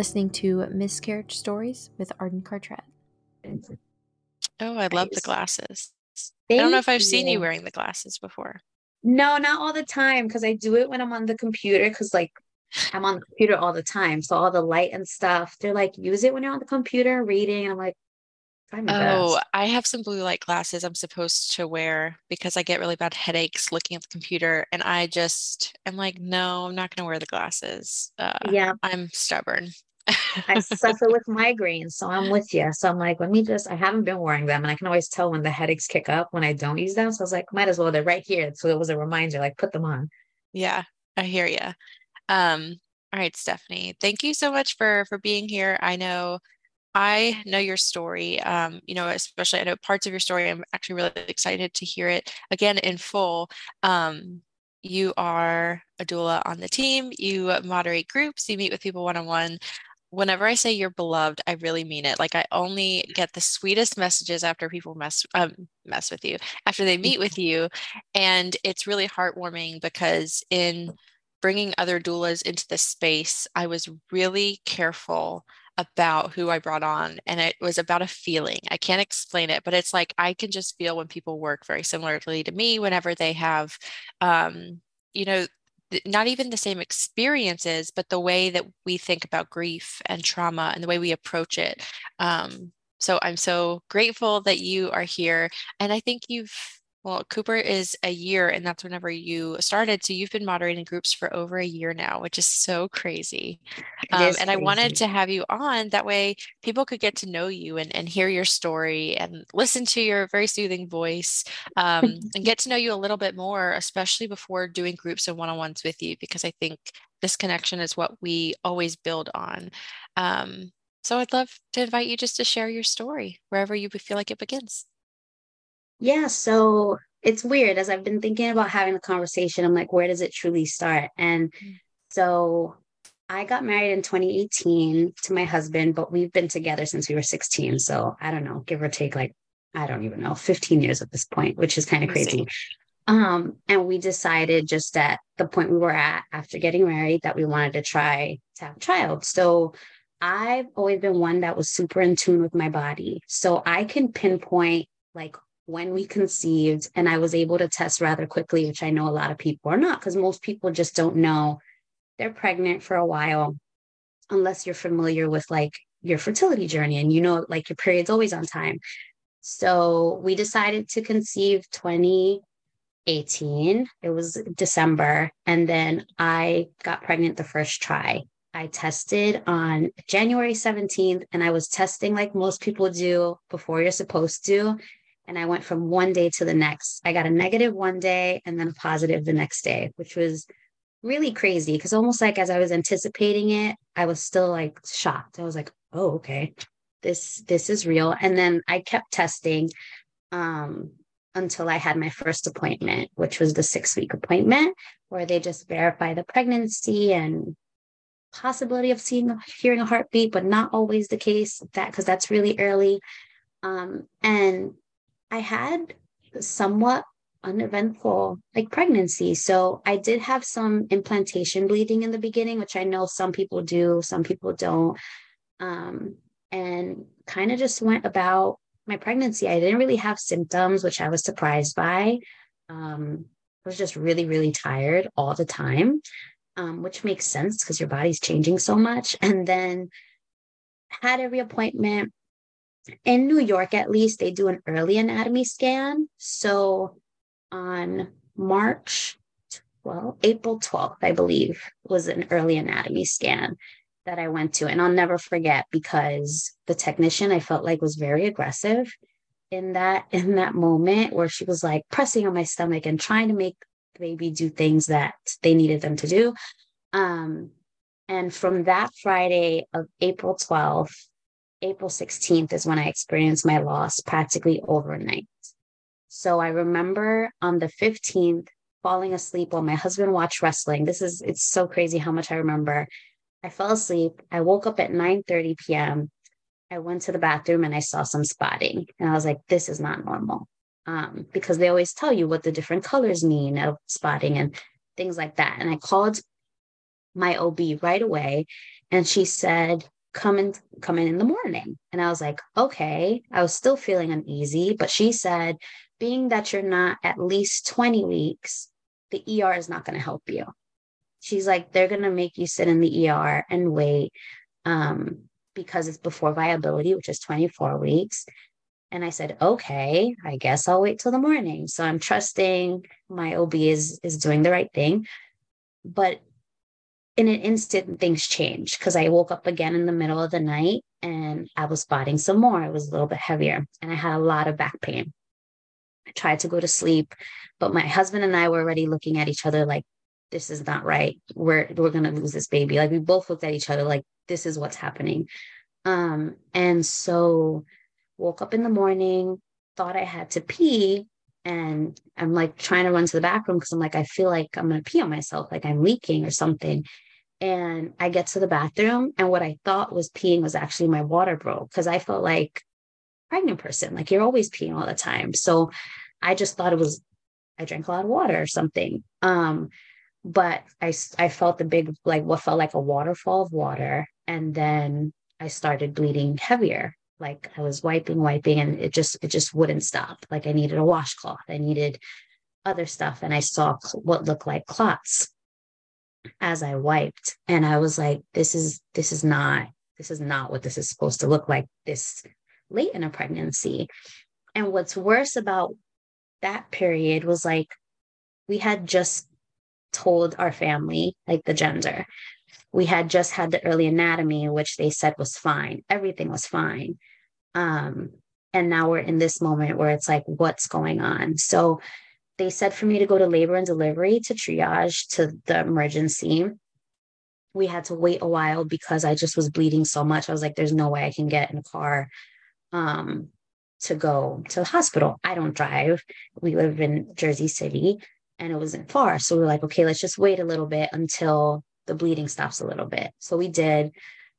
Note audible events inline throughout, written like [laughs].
You're listening to Miscarriage Stories with Arden Cartrette. Oh, I love the glasses. Thank I don't know if I've you. seen you wearing the glasses before. No, not all the time because I do it when I'm on the computer because like I'm on the computer all the time. So all the light and stuff, they're like, use it when you're on the computer reading. And I'm like, I'm oh, best. I have some blue light glasses I'm supposed to wear because I get really bad headaches looking at the computer. And I just am like, no, I'm not going to wear the glasses. Uh, yeah. I'm stubborn. I [laughs] suffer with migraines, so I'm with you. So I'm like, let me just, I haven't been wearing them, and I can always tell when the headaches kick up when I don't use them. So I was like, might as well, they're right here. So it was a reminder, like, put them on. Yeah, I hear you. Um, all right, Stephanie, thank you so much for for being here. I know I know your story. Um, you know, especially I know parts of your story. I'm actually really excited to hear it again in full. Um, you are a doula on the team. You moderate groups. You meet with people one on one whenever I say you're beloved, I really mean it. Like I only get the sweetest messages after people mess um, mess with you, after they meet with you, and it's really heartwarming because in bringing other doulas into this space, I was really careful about who I brought on, and it was about a feeling. I can't explain it, but it's like I can just feel when people work very similarly to me. Whenever they have, um, you know, not even the same experiences, but the way that we think about grief and trauma and the way we approach it. Um, so I'm so grateful that you are here. And I think you've well, Cooper is a year, and that's whenever you started. So you've been moderating groups for over a year now, which is so crazy. Um, and crazy. I wanted to have you on that way people could get to know you and, and hear your story and listen to your very soothing voice um, [laughs] and get to know you a little bit more, especially before doing groups and one on ones with you, because I think this connection is what we always build on. Um, so I'd love to invite you just to share your story wherever you feel like it begins. Yeah, so it's weird as I've been thinking about having the conversation. I'm like, where does it truly start? And mm. so I got married in 2018 to my husband, but we've been together since we were 16. So I don't know, give or take like, I don't even know, 15 years at this point, which is kind of crazy. Um, and we decided just at the point we were at after getting married that we wanted to try to have a child. So I've always been one that was super in tune with my body. So I can pinpoint like when we conceived and I was able to test rather quickly, which I know a lot of people are not because most people just don't know they're pregnant for a while unless you're familiar with like your fertility journey and you know like your period's always on time. So we decided to conceive 2018. It was December and then I got pregnant the first try. I tested on January 17th and I was testing like most people do before you're supposed to and I went from one day to the next. I got a negative one day and then a positive the next day, which was really crazy because almost like as I was anticipating it, I was still like shocked. I was like, oh, okay, this this is real. And then I kept testing um until I had my first appointment, which was the six week appointment, where they just verify the pregnancy and possibility of seeing hearing a heartbeat, but not always the case. That because that's really early. Um, and I had somewhat uneventful like pregnancy. So I did have some implantation bleeding in the beginning, which I know some people do, some people don't. Um, and kind of just went about my pregnancy. I didn't really have symptoms, which I was surprised by. Um, I was just really, really tired all the time, um, which makes sense because your body's changing so much. And then had every appointment in New York, at least, they do an early anatomy scan. So on March, well, April 12th, I believe, was an early anatomy scan that I went to. And I'll never forget because the technician I felt like was very aggressive in that [laughs] in that moment where she was like pressing on my stomach and trying to make the baby do things that they needed them to do. Um, and from that Friday of April 12th April 16th is when I experienced my loss practically overnight. So I remember on the 15th falling asleep while my husband watched wrestling. This is it's so crazy how much I remember. I fell asleep. I woke up at 9:30 p.m. I went to the bathroom and I saw some spotting. And I was like, this is not normal. Um, because they always tell you what the different colors mean of spotting and things like that. And I called my OB right away. And she said, come in, come in in the morning. And I was like, okay. I was still feeling uneasy, but she said, being that you're not at least 20 weeks, the ER is not going to help you. She's like, they're going to make you sit in the ER and wait um, because it's before viability, which is 24 weeks. And I said, okay, I guess I'll wait till the morning. So I'm trusting my OB is is doing the right thing. But in an instant, things changed because I woke up again in the middle of the night and I was spotting some more. It was a little bit heavier and I had a lot of back pain. I tried to go to sleep, but my husband and I were already looking at each other like, this is not right. We're we're gonna lose this baby. Like we both looked at each other like this is what's happening. Um, and so woke up in the morning, thought I had to pee, and I'm like trying to run to the bathroom because I'm like, I feel like I'm gonna pee on myself, like I'm leaking or something. And I get to the bathroom, and what I thought was peeing was actually my water broke because I felt like pregnant person, like you're always peeing all the time. So I just thought it was I drank a lot of water or something. Um, but I I felt the big like what felt like a waterfall of water, and then I started bleeding heavier like I was wiping, wiping, and it just it just wouldn't stop. Like I needed a washcloth, I needed other stuff, and I saw what looked like clots as I wiped, and I was like, "This is this is not this is not what this is supposed to look like this late in a pregnancy." And what's worse about that period was like we had just told our family like the gender we had just had the early anatomy which they said was fine everything was fine um, and now we're in this moment where it's like, what's going on? So they said for me to go to labor and delivery to triage to the emergency. We had to wait a while because I just was bleeding so much. I was like, there's no way I can get in a car um, to go to the hospital. I don't drive. We live in Jersey City and it wasn't far. So we were like, okay, let's just wait a little bit until the bleeding stops a little bit. So we did.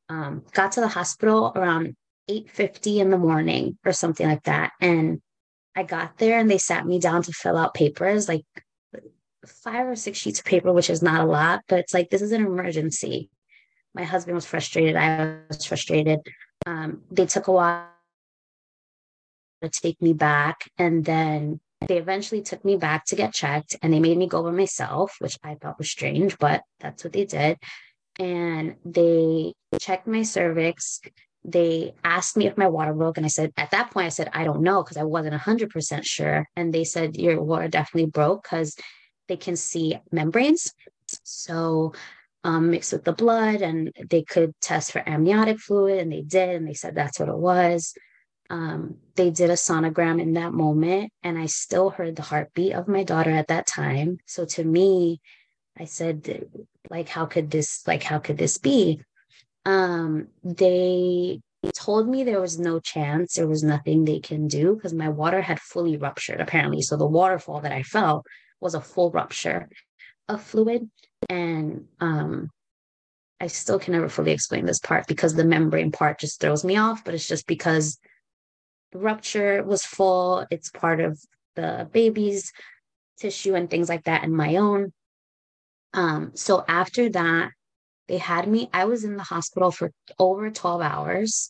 Um, got to the hospital around 8:50 in the morning or something like that and I got there and they sat me down to fill out papers like five or six sheets of paper which is not a lot but it's like this is an emergency. My husband was frustrated I was frustrated. Um, they took a while to take me back and then they eventually took me back to get checked and they made me go by myself which I thought was strange but that's what they did. And they checked my cervix they asked me if my water broke and i said at that point i said i don't know because i wasn't 100% sure. And they said your water definitely broke because they can see membranes. So um, mixed with the blood and they could test for amniotic fluid and they did and they said that's what it was. Um, they did a sonogram in that moment and i still heard the heartbeat of my daughter at that time. So to me i said like how could this like how could this be um, they told me there was no chance, there was nothing they can do because my water had fully ruptured, apparently. So the waterfall that I felt was a full rupture of fluid. And um, I still can never fully explain this part because the membrane part just throws me off, but it's just because the rupture was full. It's part of the baby's tissue and things like that, and my own. Um, so after that, they had me, I was in the hospital for over 12 hours.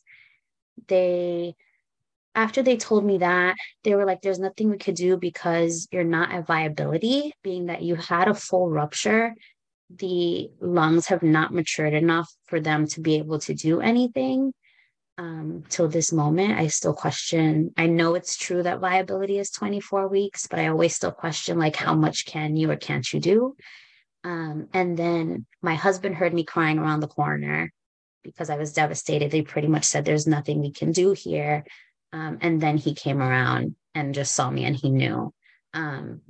They, after they told me that, they were like, there's nothing we could do because you're not at viability, being that you had a full rupture. The lungs have not matured enough for them to be able to do anything. Um, till this moment, I still question. I know it's true that viability is 24 weeks, but I always still question like how much can you or can't you do? Um, and then my husband heard me crying around the corner because I was devastated. They pretty much said, There's nothing we can do here. Um, and then he came around and just saw me and he knew. Um,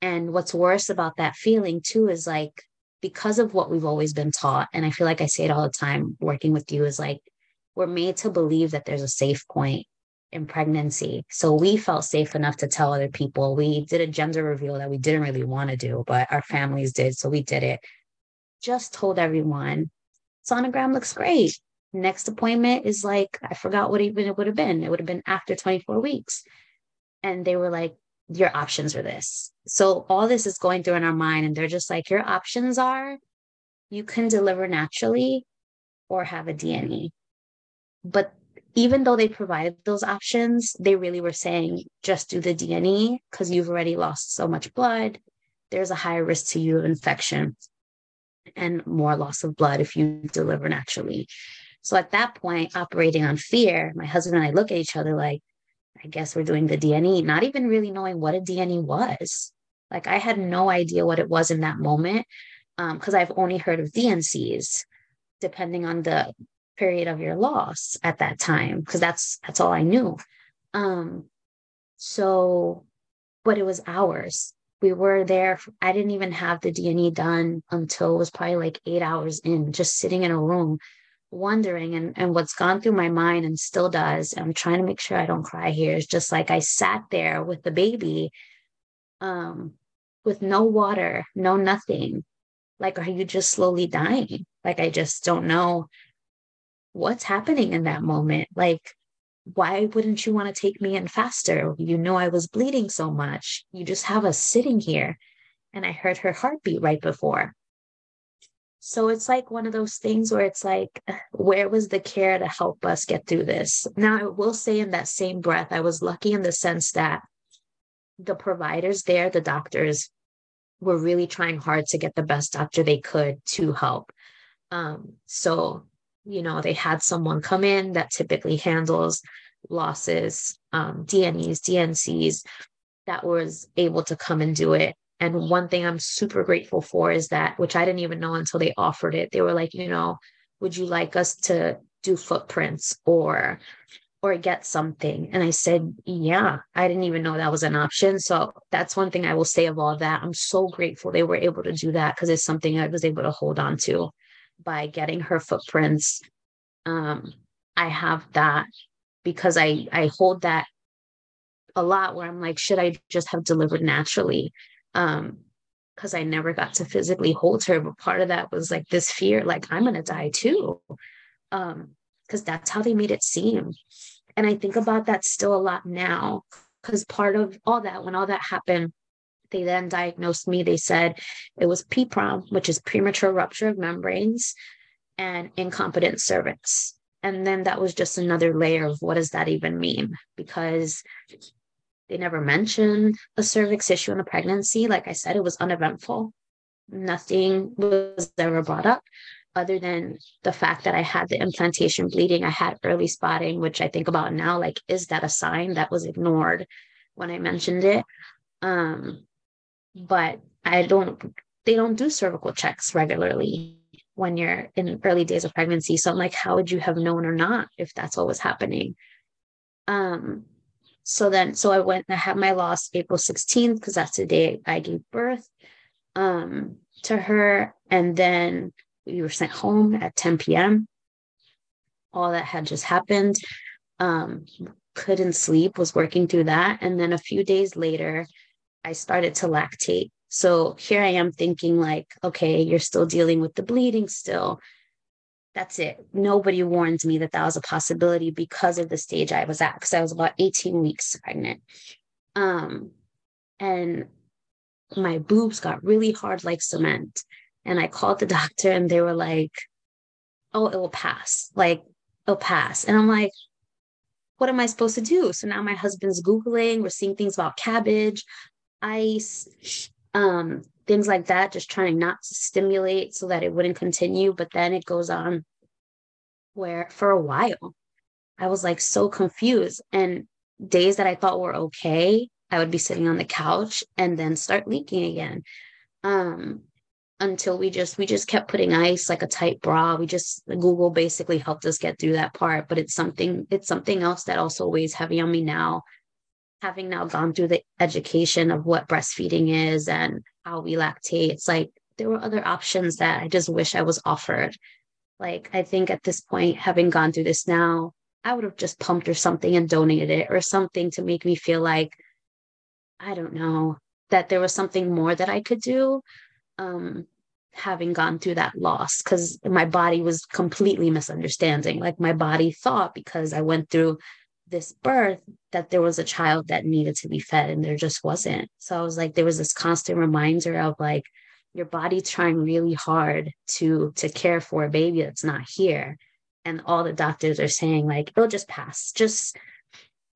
and what's worse about that feeling, too, is like because of what we've always been taught, and I feel like I say it all the time working with you, is like we're made to believe that there's a safe point in pregnancy. So we felt safe enough to tell other people. We did a gender reveal that we didn't really want to do, but our mm-hmm. families did. So we did it. Just told everyone sonogram looks great. Next appointment is like, I forgot what even it would have been. It would have been after 24 weeks. And they were like, your options are this. So all this is going through in our mind. And they're just like, your options are you can deliver naturally or have a D&E. But even though they provided those options, they really were saying just do the D&E because you've already lost so much blood. There's a higher risk to you of infection and more loss of blood if you deliver naturally. So at that point, operating on fear, my husband and I look at each other like, I guess we're doing the D&E, not even really knowing what a D&E was. Like I had no idea what it was in that moment because um, I've only heard of D&Cs, depending on the period of your loss at that time, because that's that's all I knew. Um, so, but it was hours. We were there. I didn't even have the D&E done until it was probably like eight hours in, just sitting in a room, wondering. And and what's gone through my mind and still does. I'm trying to make sure I don't cry here. Is just like I sat there with the baby, um, with no water, no nothing, like, are you just slowly dying? Like, I just don't know what's happening in that moment. Like, why wouldn't you want to take me in faster? You know, I was bleeding so much. You just have us sitting here. And I heard her heartbeat right before. So it's like one of those things where it's like, where was the care to help us get through this? Now, I will say in that same breath, I was lucky in the sense that the providers there, the doctors, were really trying hard to get the best doctor they could to help. Um, so, you know, they had someone come in that typically handles losses, um, D&Es, D&Cs, that was able to come and do it. And one thing I'm super grateful for is that, which I didn't even know until they offered it. They were like, you know, would you like us to do footprints or or get something. And I said, Yeah, I didn't even know that was an option. So that's one thing I will say of all that. I'm so grateful they were able to do that because it's something I was able to hold on to by getting her footprints. Um, I have that because I I hold that a lot where I'm like, should I just have delivered naturally? Um, because I never got to physically hold her. But part of that was like this fear, like I'm gonna die too. Um, because that's how they made it seem. And I think about that still a lot now because part of all that, when all that happened, they then diagnosed me. They said it was PPROM, which is premature rupture of membranes and incompetent cervix. And then that was just another layer of what does that even mean? Because they never mentioned a cervix issue in a pregnancy. Like I said, it was uneventful. Nothing was ever brought up other than the fact that I had the implantation bleeding, I had early spotting, which I think about now, like, is that a sign that was ignored when I mentioned it? Um, but I don't, they don't do cervical checks regularly when you're in early days of pregnancy. So I'm like, how would you have known or not if that's what was happening? Um, so then, so I went, I had my loss April 16th because that's the day I gave birth um, to her. And then we were sent home at 10 p.m. All that had just happened. Um, couldn't sleep, was working through that. And then a few days later, I started to lactate. So here I am thinking, like, okay, you're still dealing with the bleeding still. That's it. Nobody warned me that that was a possibility because of the stage I was at, because I was about 18 weeks pregnant. Um, and my boobs got really hard like cement. And I called the doctor and they were like, oh, it will pass. Like, it'll pass. And I'm like, what am I supposed to do? So now my husband's Googling, we're seeing things about cabbage, ice, um, things like that, just trying not to stimulate so that it wouldn't continue. But then it goes on where for a while I was like so confused. And days that I thought were okay, I would be sitting on the couch and then start leaking again. Um, until we just we just kept putting ice like a tight bra we just google basically helped us get through that part but it's something it's something else that also weighs heavy on me now having now gone through the education of what breastfeeding is and how we lactate it's like there were other options that i just wish i was offered like i think at this point having gone through this now i would have just pumped or something and donated it or something to make me feel like i don't know that there was something more that i could do um, having gone through that loss because my body was completely misunderstanding. Like my body thought because I went through this birth that there was a child that needed to be fed and there just wasn't. So I was like, there was this constant reminder of like, your body trying really hard to to care for a baby that's not here. And all the doctors are saying like it'll just pass just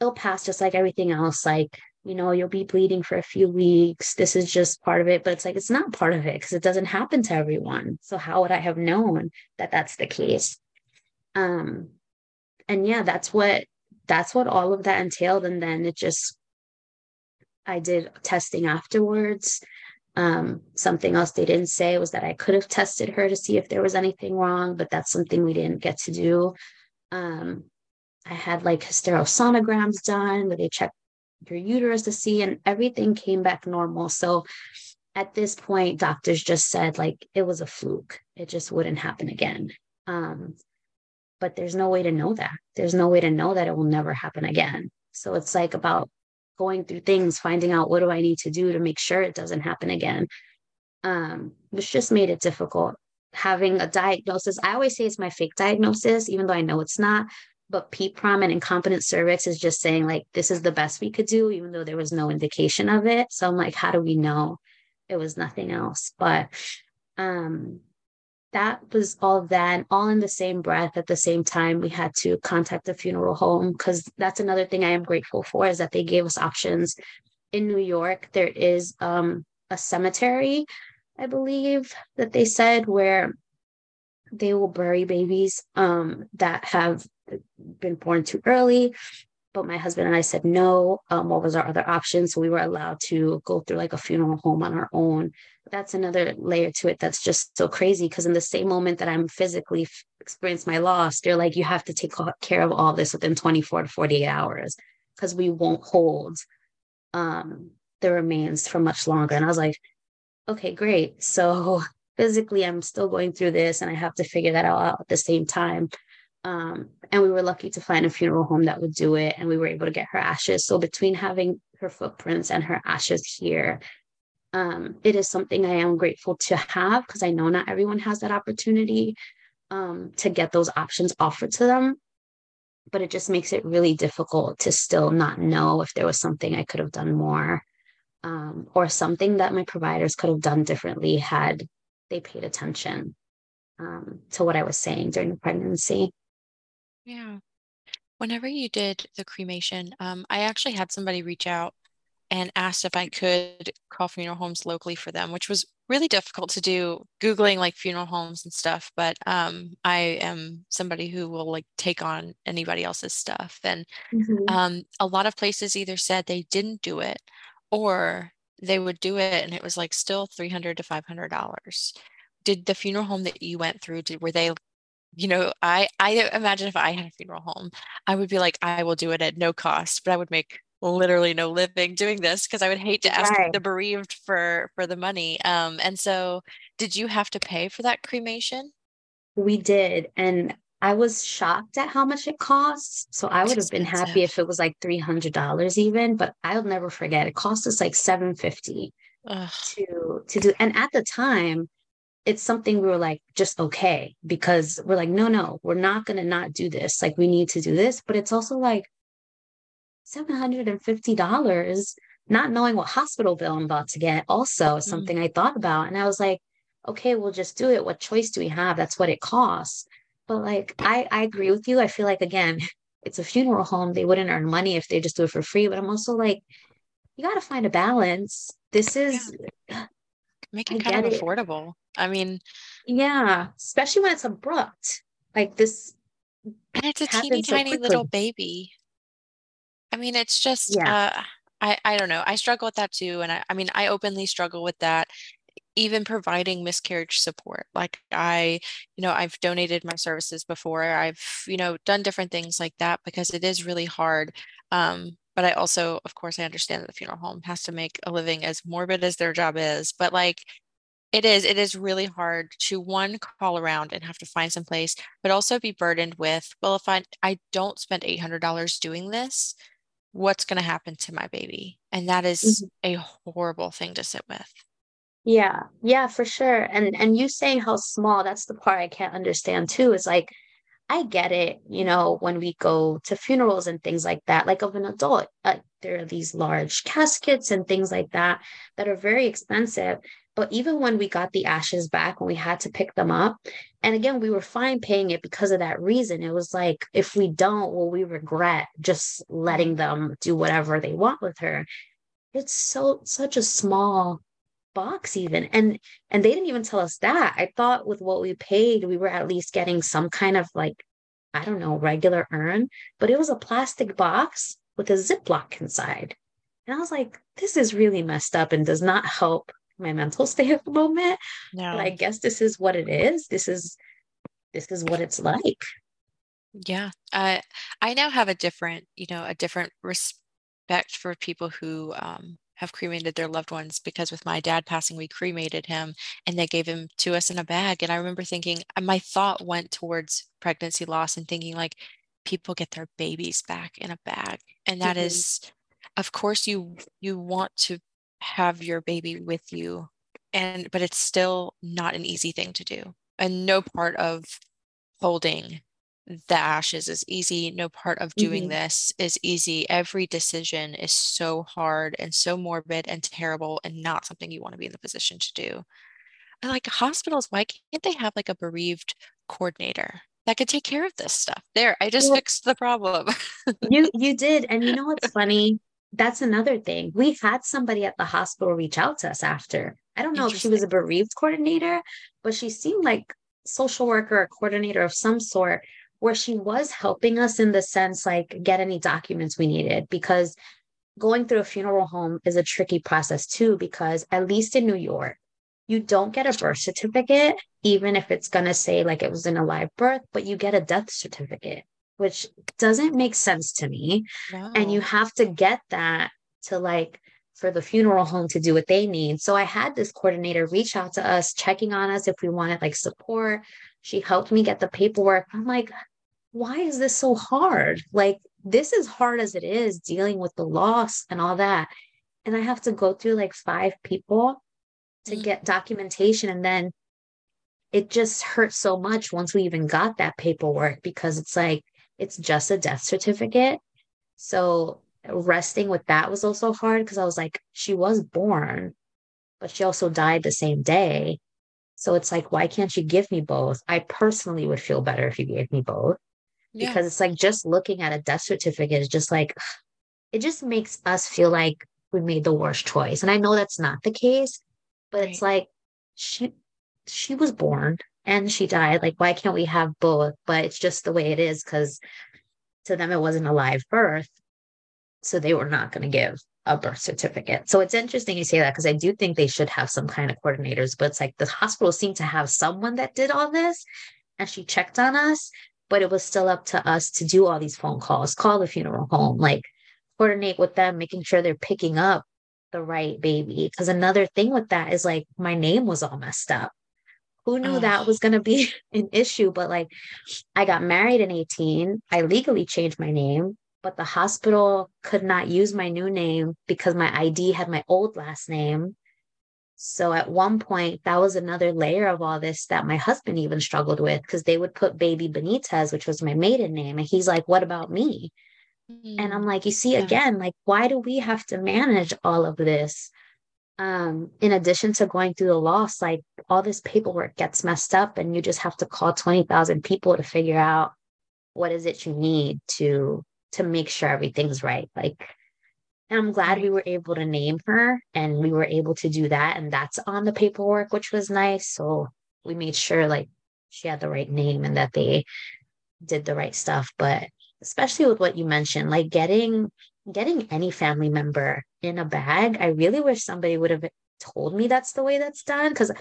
it'll pass just like everything else. Like you know you'll be bleeding for a few weeks. This is just part of it but it's like it's not part of it because it doesn't happen to everyone. So how would i have known that that's the case? Um and yeah that's what that's what all of that entailed and then it just i did testing afterwards um, something else they didn't say was that I could have tested her to see if there was anything wrong, but that's something we didn't get to do. Um, I had like hysterosonograms done where they checked your uterus to see, and everything came back normal. So at this point, doctors just said like it was a fluke. It just wouldn't happen again. Um, but there's no way to know that. There's no way to know that it will never happen again. So it's like about going through things, finding out what do I need to do to make sure it doesn't happen again. Um, which just made it difficult. Having a diagnosis, I always say it's my fake diagnosis, even though I know it's not. But PPROM and incompetent cervix is just saying like this is the best we could do, even though there was no indication of it. So I'm like, how do we know it was nothing else? But um that was all that all in the same breath at the same time we had to contact the funeral home because that's another thing i am grateful for is that they gave us options. In new york there is um, a cemetery i believe that they said where they will bury babies um, that have been born too early but my husband and I said no. Um, what was our other option? So we were allowed to go through like a funeral home on our own. That's another layer to it that's just so crazy because in the same moment that I'm physically f- experience my loss, they're like, you have to take care of all this within 24 to 48 hours because we won't hold um, the remains for much longer. And I was like, okay, great. So [laughs] physically, I'm still going through this and I have to figure that out at the same time. Um, and we were lucky to find a funeral home that would do it. And we were able to get her ashes. So between having her footprints and her ashes here, um, it is something I am grateful to have because I know not everyone has that opportunity um, to get those options offered to them. But it just makes it really difficult to still not know if there was something I could have done more um, or something that my providers could have done differently had they paid attention um, to what I was saying during the pregnancy. Yeah. Whenever you did the cremation, um, I actually had somebody reach out and asked if I could call funeral homes locally for them, which was really difficult to do, Googling like funeral homes and stuff. But um, I am somebody who will like take on anybody else's stuff. And Mhm. um, a lot of places either said they didn't do it or they would do it and it was like still 300 to $500. Did the funeral home that you went through, did, were they you know, I I imagine if I had a funeral home, I would be like, I will do it at no cost, but I would make literally no living doing this because I would hate to ask Right. the bereaved for for the money. Um, and so did you have to pay for that cremation? We did. And I was shocked at how much it costs. So I would have been happy if it was like $300 even, but I'll never forget. It cost us like 750 Ugh, to to do. And at the time, it's something we were like just okay because we're like, no, no, we're not gonna not do this. Like we need to do this. But it's also like $750, not knowing what hospital bill I'm about to get, also is Mm. something I thought about. And I was like, okay, we'll just do it. What choice do we have? That's what it costs. But like I, I agree with you. I feel like again, [laughs] it's a funeral home. They wouldn't earn money if they just do it for free. But I'm also like, you gotta find a balance. This is [sighs] make I it kind of it. affordable. I mean, yeah, especially when it's abrupt. Like this and it's a teeny so tiny little baby. I mean, it's just Yeah. uh I I don't know. I struggle with that too. And I, I mean, I openly struggle with that. even providing miscarriage support. Like I, you know, I've donated my services before. I've, you know, done different things like that because it is really hard. Um, but I also, of course, I understand that the funeral home has to make a living as morbid as their job is. But like it is, it is really hard to one call around and have to find some place, but also be burdened with, well, if I I don't spend $800 doing this, what's going to happen to my baby? And that is Mhm. a horrible thing to sit with. Yeah, yeah, for sure. And and you saying how small, that's the part I can't understand too. Is like I get it, you know, when we go to funerals and things like that, like of an adult, uh, there are these large caskets and things like that that are very expensive. But even when we got the ashes back, when we had to pick them up, and again, we were fine paying it because of that reason. It was like, if we don't, will we regret just letting them do whatever they want with her? It's so such a small box even and and they didn't even tell us that i thought with what we paid we were at least getting some kind of like i don't know regular urn but it was a plastic box with a ziploc inside and i was like this is really messed up and does not help my mental [laughs] state at the moment. No. But I guess this is what it is. This is this is what it's like. Yeah. Uh, I now have a different, you know, a different respect for people who um, have cremated their loved ones because with my dad passing, we cremated him and they gave him to us in a bag. And I remember thinking, uh, my thought went towards pregnancy loss and thinking, like, people get their babies back in a bag. And that mm-hmm. is, of course, you you want to have your baby with you and but it's still not an easy thing to do and no part of holding the ashes is easy no part of doing mm-hmm. this is easy. Every decision is so hard and so morbid and terrible and not something you want to be in the position to do. And like hospitals why can't they have like a bereaved coordinator that could take care of this stuff? There i just fixed the problem. You [laughs] you did and you know what's funny? That's another thing. We had somebody at the hospital reach out to us after. I don't know if she was a bereaved coordinator, but she seemed like social worker or coordinator of some sort where she was helping us in the sense like get any documents we needed because going through a funeral home is a tricky process too because at least in New York you don't get a birth certificate even if it's going to say like it was in a live birth but you get a death certificate which doesn't make sense to me. No. And you have to get that to like for the funeral home to do what they need. So I had this coordinator reach out to us, checking on us if we wanted like support. She helped me get the paperwork. I'm like, why is this so hard? Like, this is hard as it is dealing with the loss and all that. And I have to go through like five people to mm-hmm. get documentation. And then it just hurts so much once we even got that paperwork because it's like, it's just a death certificate. So resting with that was also hard because I was like, she was born, but she also died the same day. So it's like, why can't you give me both? I personally would feel better if you gave me both. Yeah. Because it's like just looking at a death certificate is just like, it just makes us feel like we made the worst choice. And I know that's not the case, but right. it's like she she was born and she died. Like, why can't we have both? But it's just the way it is because to them it wasn't a live birth. So they were not going to give a birth certificate. So it's interesting you say that because I do think they should have some kind of coordinators, but it's like the hospital seemed to have someone that did all this and she checked on us, but it was still up to us to do all these phone calls, call the funeral home, like coordinate with them, making sure they're picking up the right baby. Because another thing with that is like my name was all messed up who knew oh. that was going to be [laughs] an issue but like i got married in 18 i legally changed my name but the hospital could not use my new name because my id had my old last name so at one point that was another layer of all this that my husband even struggled with because they would put baby benitez which was my maiden name and he's like what about me mm-hmm. and i'm like you see yeah. again like why do we have to manage all of this um, in addition to going through the loss, like all this paperwork gets messed up and you just have to call 20,000 people to figure out what is it you need to to make sure everything's right. Like and I'm glad we were able to name her and we were able to do that and that's on the paperwork which was nice. So we made sure like she had the right name and that they did the right stuff, but especially with what you mentioned, like getting getting any family member in a bag, I really wish somebody would have told me that's the way that's done because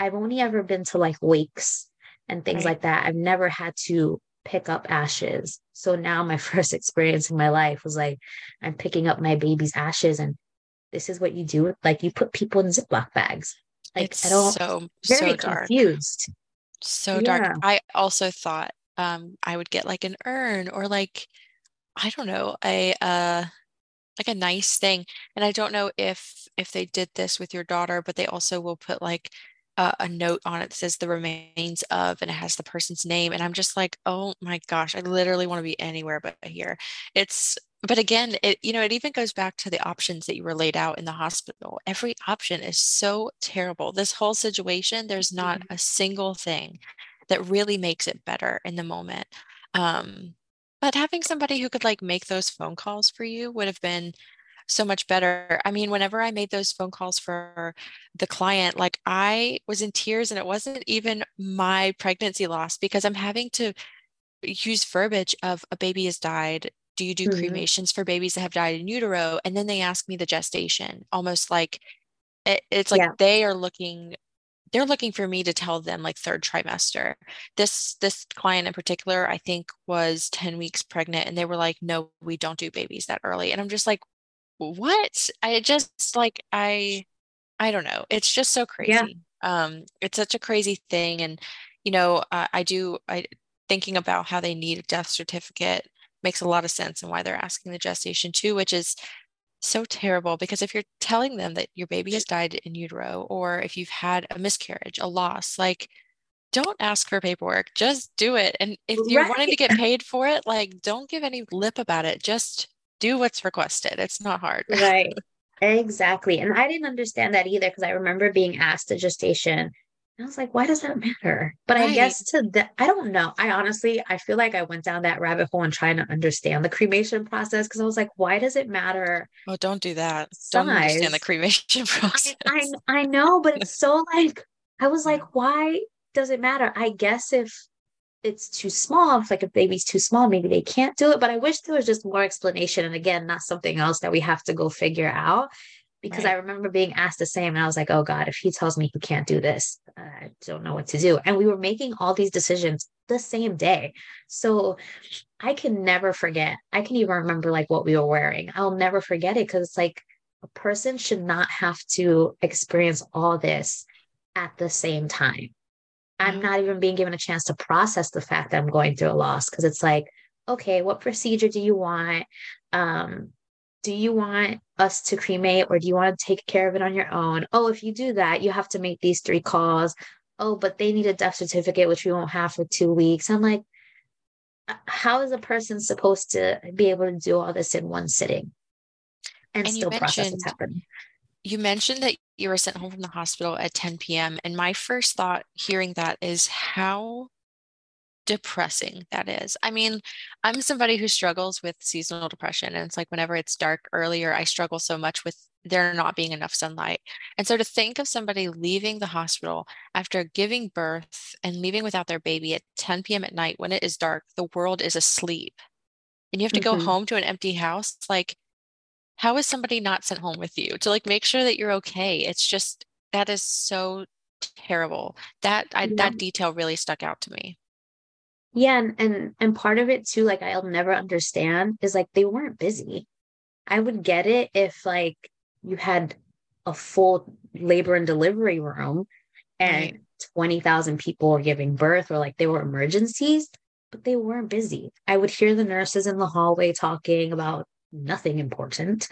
I've only ever been to like wakes and things right. like that. I've never had to pick up ashes. So now my [laughs] first experience in my life was like, I'm picking up my baby's ashes and this is what you do. Like you put people in Ziploc bags. Like it's I don't so very so dark. confused. So yeah. dark. I also thought um I would get like an urn or like I don't know, a uh like a nice thing. And I don't know if if they did this with your daughter, but they also will put like a, a note on it that says the remains of and it has the person's name. And I'm just like, oh my gosh, I literally want to be anywhere but here. It's but again, it you know, it even goes back to the options that you were laid out in the hospital. Every option is so terrible. This whole situation, there's not mm-hmm. a single thing that really makes it better in the moment. Um, but having somebody who could like make those phone calls for you would have been so much better. I mean, whenever I made those phone calls for the client, like I was in tears and it wasn't even my pregnancy loss because I'm having to use verbiage of a baby has died. Do you do mm-hmm. cremations for babies that have died in utero? And then they ask me the gestation, almost like it, it's like yeah. they are looking they're looking for me to tell them like third trimester this this client in particular i think was 10 weeks pregnant and they were like no we don't do babies that early and i'm just like what? I just like i i don't know. It's just so crazy. Yeah. um it's such a crazy thing and you know uh, i do i thinking about how they need a death certificate makes a lot of sense and why they're asking the gestation too which is so terrible because if you're telling them that your baby has died in utero or if you've had a miscarriage a loss like don't ask for paperwork. Just do it. And if you're right. wanting to get paid for it like don't give any lip about it. Just do what's requested. It's not hard. [laughs] right. Exactly. And I didn't understand that either because I remember being asked a gestation. And I was like, why does that matter? But right. I guess to the, I don't know. I honestly, I feel like I went down that rabbit hole and trying to understand the cremation process because I was like, why does it matter? Oh, don't do that. Size? Don't understand the cremation [laughs] process. I, I, I know, but it's so like, I was like, [laughs] why does it matter? I guess if it's too small. If like a baby's too small, maybe they can't do it. But I wish there was just more explanation. And again, not something else that we have to go figure out. Because right. I remember being asked the same, and I was like, "Oh God, if he tells me he can't do this, I don't know what to do." And we were making all these decisions the same day, so I can never forget. I can even remember like what we were wearing. I'll never forget it because it's like a person should not have to experience all this at the same time I'm mm-hmm. not even being given a chance to process the fact that I'm going through a loss because it's like, okay, what procedure do you want? Um, do you want us to cremate or do you want to take care of it on your own? Oh, if you do that, you have to make these three calls. Oh, but they need a death certificate, which we won't have for two weeks. I'm like, uh, how is a person supposed to be able to do all this in one sitting and, and still process what's happening? You mentioned that you were sent home from the hospital at 10 p.m. And my first thought hearing that is how depressing that is. I mean, I'm somebody who struggles with seasonal depression. And it's like whenever it's dark earlier, I struggle so much with there not being enough sunlight. And so to think of somebody leaving the hospital after giving birth and leaving without their baby at 10 p.m. at night when it is dark, the world is asleep. And you have to mm-hmm. go home to an empty house. Like how is somebody not sent home with you? To like make sure that you're okay. It's just that is so terrible. That I, yeah. that detail really stuck out to me. Yeah and, and and part of it too like i'll never understand is like they weren't busy. I would get it if like you had a full labor and delivery room and right. 20,000 people were giving birth or like they were emergencies but they weren't busy. I would hear the nurses in the hallway talking about nothing important.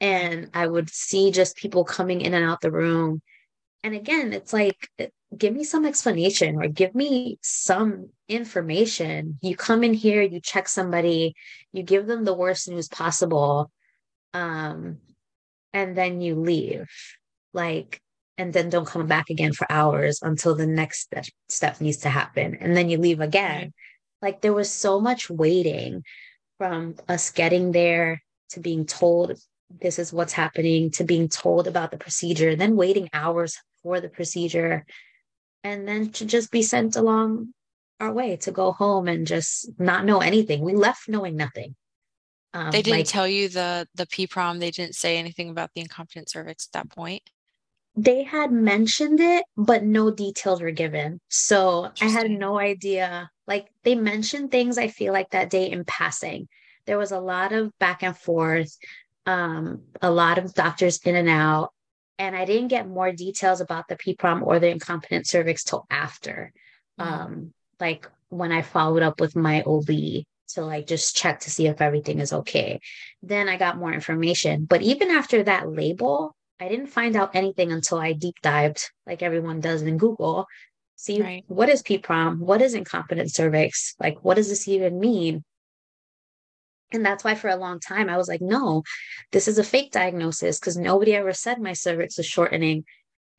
And I would see just people coming in and out the room. And again, it's like, give me some explanation or give me some information. You come in here, you check somebody, you give them the worst news possible, um, and then you leave. Like, and then don't come back again for hours until the next step, step needs to happen. And then you leave again. Like, there was so much waiting from us getting there to being told this is what's happening to being told about the procedure, then waiting hours for the procedure, and then to just be sent along our way to go home and just not know anything. We left knowing nothing. Um, they didn't like, tell you the the PPROM They didn't say anything about the incompetent cervix at that point. They had mentioned it, but no details were given. So I had no idea like they mentioned things I feel like that day in passing. There was a lot of back and forth, um, a lot of doctors in and out. And I didn't get more details about the PPROM or the incompetent cervix till after. Mm-hmm. Um, like when I followed up with my OB to like just check to see if everything is okay. Then I got more information. But even after that label, I didn't find out anything until I deep dived, like everyone does in Google, see right. what is PPROM? What is incompetent cervix? Like, what does this even mean? And that's why for a long time I was like, no, this is a fake diagnosis because nobody ever said my cervix was shortening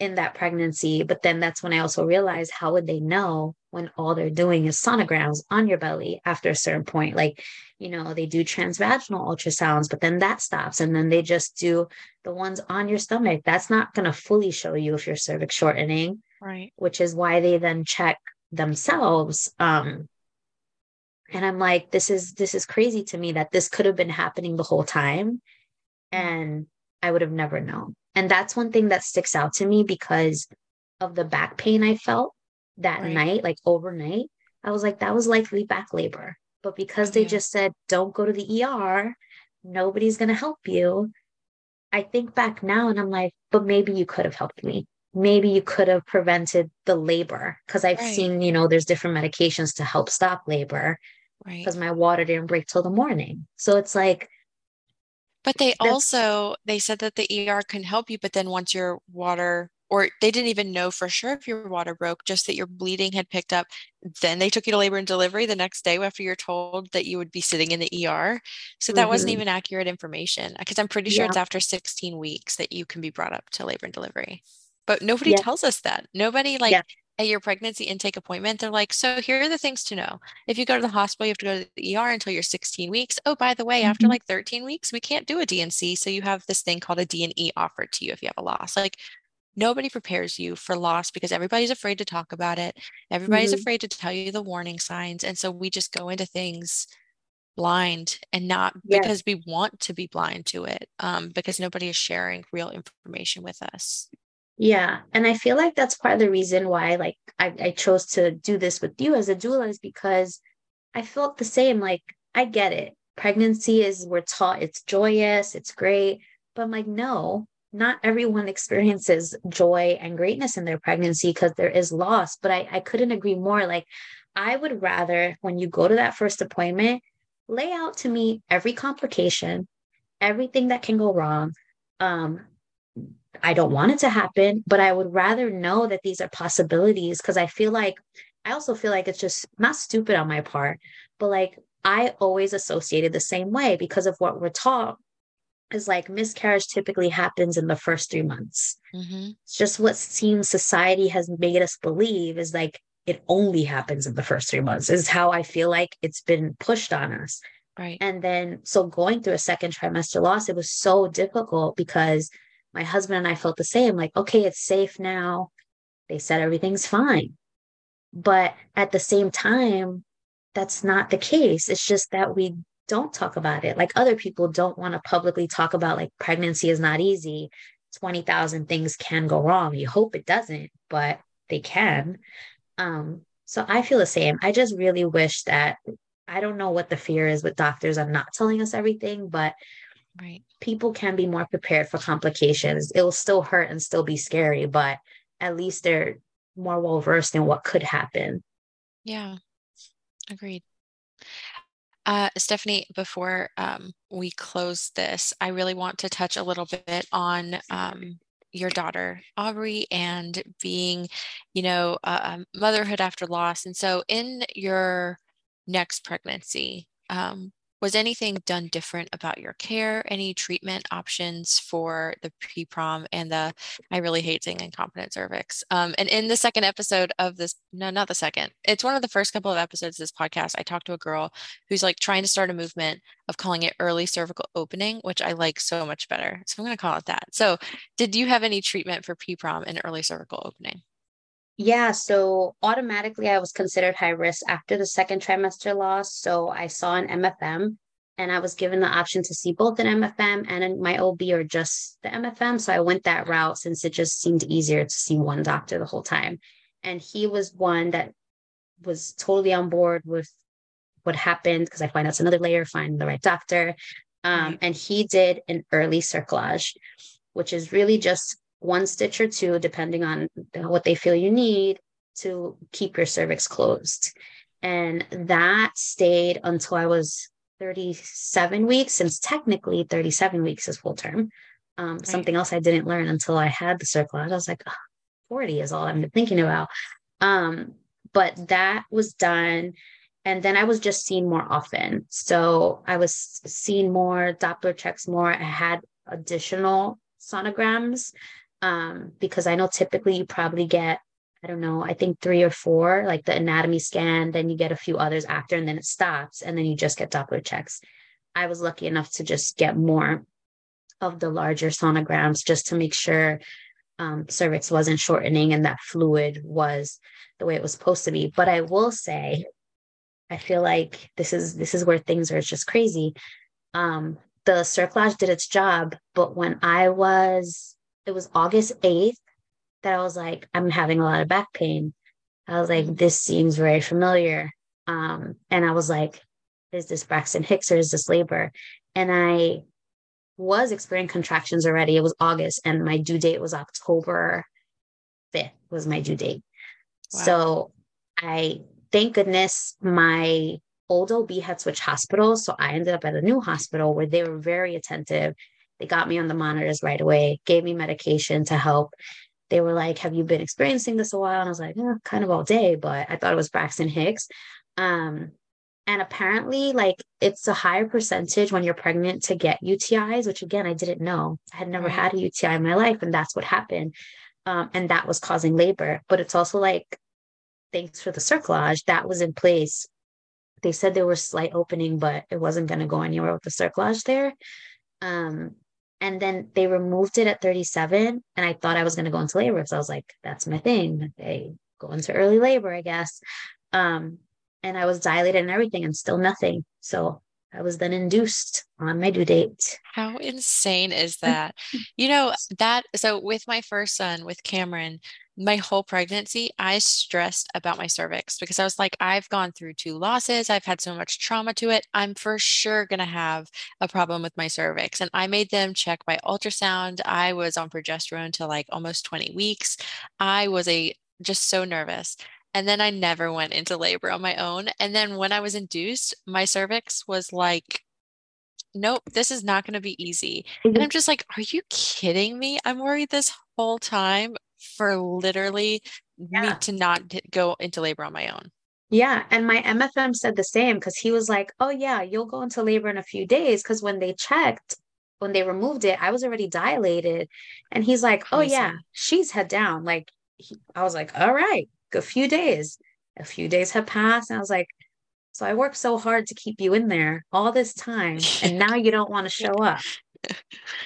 in that pregnancy. But then that's when I also realized how would they know when all they're doing is sonograms on your belly after a certain point? Like, you know, they do transvaginal ultrasounds, but then that stops. And then they just do the ones on your stomach. That's not going to fully show you if your cervix shortening. Right. Which is why they then check themselves. Um, and i'm like this is this is crazy to me that this could have been happening the whole time and i would have never known and that's one thing that sticks out to me because of the back pain i felt that right. night like overnight. I was like that was likely back labor. But because they yeah. just said don't go to the er nobody's going to help you. I think back now and i'm like but maybe you could have helped me. Maybe you could have prevented the labor. Because I've right. seen, you know, there's different medications to help stop labor right. because my water didn't break till the morning. So it's like but they also they said that the er can help you but then once your water or they didn't even know for sure if your water broke just that your bleeding had picked up then they took you to labor and delivery the next day after you're told that you would be sitting in the er so that mm-hmm. wasn't even accurate information because i'm pretty sure yeah. it's after 16 weeks that you can be brought up to labor and delivery but nobody yeah. tells us that nobody like yeah at your pregnancy intake appointment, they're like, so here are the things to know. If you go to the hospital, you have to go to the ER until you're 16 weeks. Oh, by the way, mm-hmm. after like 13 weeks, we can't do a D&C. So you have this thing called a D&E offered to you if you have a loss. Like nobody prepares you for loss because everybody's afraid to talk about it. Everybody's mm-hmm. afraid to tell you the warning signs. And so we just go into things blind and not yes. because we want to be blind to it um, because nobody is sharing real information with us yeah. And I feel like that's part of the reason why like I, I chose to do this with you as a doula is because I felt the same. Like I get it. Pregnancy is we're taught it's joyous, it's great. But I'm like, no, not everyone [laughs] experiences joy and greatness in their pregnancy because there is loss. But I, I couldn't agree more. Like I would rather when you go to that first appointment, lay out to me every complication, everything that can go wrong. Um, I don't want it to happen, but I would rather know that these are possibilities because I feel like I also feel like it's just not stupid on my part, but like I always associated the same way because of what we're taught is like miscarriage typically happens in the first three months. Mm-hmm. It's just what seems society has made us believe is like it only happens in the first three months, is how I feel like it's been pushed on us. Right. And then, so going through a second trimester loss, it was so difficult because my husband and I felt the same like, okay, it's safe now. They said everything's fine. But at the same time, that's not the case. It's just that we don't talk about it. Like other people don't want to publicly talk about like pregnancy is not easy. 20,000 things can go wrong. You hope it doesn't, but they can. Um, so I feel the same. I just really wish that I don't know what the fear is with doctors. I'm not telling us everything, but Right. People can be more prepared for complications. It will still hurt and still be scary, but at least they're more well versed in what could happen. Yeah. Agreed. Uh, Stephanie, before um, we close this, I really want to touch a little bit on um, your daughter, Aubrey, and being, you know, uh, motherhood after loss. And so, in your next pregnancy, um, was anything done different about your care? Any treatment options for the PPROM and the, I really hate saying incompetent cervix. Um, and in the second episode of this, no, not the second, it's one of the first couple of episodes of this podcast. I talked to a girl who's like trying to start a movement of calling it early cervical opening, which I like so much better. So I'm going to call it that. So did you have any treatment for PPROM and early cervical opening? Yeah, so automatically I was considered high risk after the second trimester loss. So I saw an MFM and I was given the option to see both an MFM and my OB or just the MFM. So I went that route since it just seemed easier to see one doctor the whole time. And he was one that was totally on board with what happened because I find that's another layer, find the right doctor. Um, right. And he did an early cerclage, which is really just one stitch or two, depending on what they feel you need to keep your cervix closed. And that stayed until I was 37 weeks, since technically 37 weeks is full term. Um, right. Something else I didn't learn until I had the cerclage. I was like, oh, 40 is all I'm thinking about. Um, but that was done. and then I was just seen more often. So I was seen more Doppler checks more. I had additional sonograms um, because I know typically you probably get, I don't know, I think three or four, like the anatomy scan, then you get a few others after, and then it stops, and then you just get Doppler checks. I was lucky enough to just get more of the larger sonograms just to make sure um, cervix wasn't shortening and that fluid was the way it was supposed to be. But I will say, I feel like this is this is where things are just crazy. Um, the cerclage did its job, but when I was, it was August 8th that I was like, I'm having a lot of back pain. I was like, this seems very familiar. Um, and I was like, is this Braxton Hicks or is this labor? And I was experiencing contractions already. It was August and my due date was October 5th was my due date. Wow. So I thank goodness my old OB had switched hospitals. So I ended up at a new hospital where they were very attentive. They got me on the monitors right away, gave me medication to help. They were like, Have you been experiencing this a while? And I was like, eh, kind of all day, but I thought it was Braxton Hicks. Um, and apparently, like it's a higher percentage when you're pregnant to get UTIs, which again, I didn't know. I had never had a UTI in my life, and that's what happened. Um, and that was causing labor. But it's also like, thanks for the cerclage, that was in place. They said there was slight opening, but it wasn't going to go anywhere with the cerclage there. Um, and then they removed it at 37, and I thought I was going to go into labor So I was like, that's my thing. They go into early labor, I guess. Um, and I was dilated and everything, and still nothing. So I was then induced on my due date. How insane is [laughs] that? you know, that so with my first son, with Cameron, my whole pregnancy, I stressed about my cervix because I was like, I've gone through two losses. I've had so much trauma to it. I'm for sure going to have a problem with my cervix. And I made them check my ultrasound. I was on progesterone until like almost 20 weeks. I was a just so nervous. And then I never went into labor on my own. And then when I was induced, my cervix was like, nope, this is not going to be easy. And mm-hmm. I'm just like, are you kidding me? I'm worried this whole time for literally yeah. me to not go into labor on my own. Yeah. And my MFM said the same because he was like, oh, yeah, you'll go into labor in a few days. Because when they checked, when they removed it, I was already dilated. And he's like, oh, yeah, she's head down. Like, he, I was like, all right a few days. A few days have passed. And I was like, so I worked so hard to keep you in there all this time. And [laughs] now you don't want to show up. [laughs]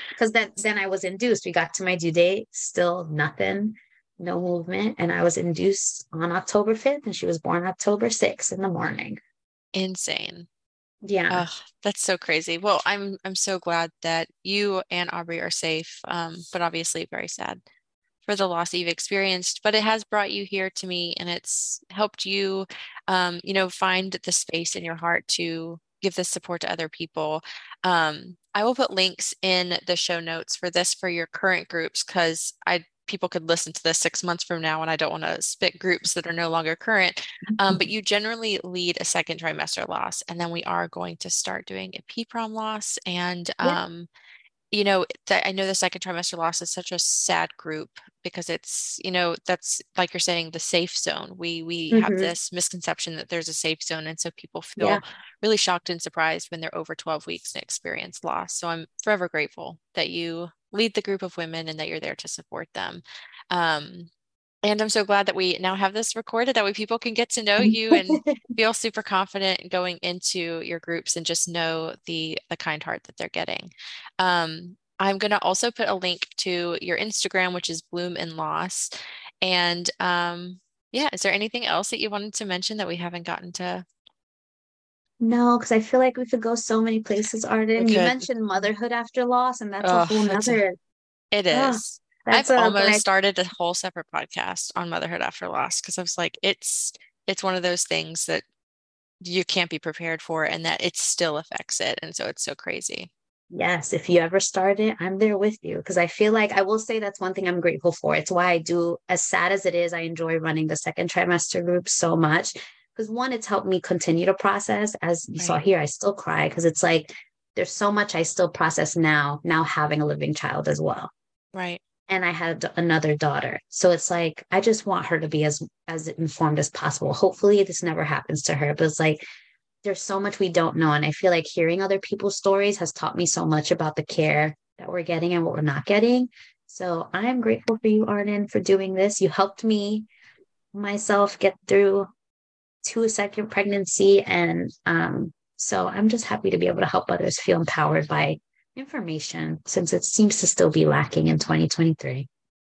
Because then then I was induced. We got to my due date, still nothing, no movement. And I was induced on October 5th, and she was born October 6th in the morning. Insane. Yeah. Oh, that's so crazy. Well, I'm I'm so glad that you and Aubrey are safe. Um, but obviously very sad for the loss you've experienced, but it has brought you here to me and it's helped you, um, you know, find the space in your heart to give this support to other people. Um, I will put links in the show notes for this for your current groups because I people could listen to this six months from now and I don't want to spit groups that are no longer current. Um, but [laughs] you generally lead a second trimester loss. And then we are going to start doing a PPROM loss and um, you know i know the second trimester loss is such a sad group because it's you know that's like you're saying the safe zone we we mm-hmm. have this misconception that there's a safe zone and so people feel yeah. really shocked and surprised when they're over 12 weeks and experience loss so i'm forever grateful that you lead the group of women and that you're there to support them um, and I'm so glad that we now have this recorded. That way people can get to know [laughs] you and feel super confident going into your groups and just know the the kind heart that they're getting. Um, I'm going to also put a link to your Instagram, which is Bloom and Loss. And um, yeah, is there anything else that you wanted to mention that we haven't gotten to? No, because I feel like we could go so many places, Arden. You mentioned motherhood after loss, and that's oh, a whole nother. It is. I've almost I, started a whole separate podcast on motherhood after loss because I was like, it's it's one of those things that you can't be prepared for and that it still affects it. And so it's so crazy. Yes, if you ever start it, I'm there with you because I feel like I will say that's one thing I'm grateful for. It's why I do, as sad as it is, I enjoy running the second trimester group so much. Because one, it's helped me continue to process. As you right. saw here, I still cry because it's like there's so much I still process now, now having a living child as well. Right. And I had another daughter. So it's like I just want her to be as as informed as possible. Hopefully this never happens to her, but it's like there's so much we don't know and I feel like hearing other people's stories has taught me so much about the care that we're getting and what we're not getting. So I am grateful for you Arden for doing this. You helped me myself get through to a second pregnancy and um so I'm just happy to be able to help others feel empowered by information since it seems to still be lacking in 2023.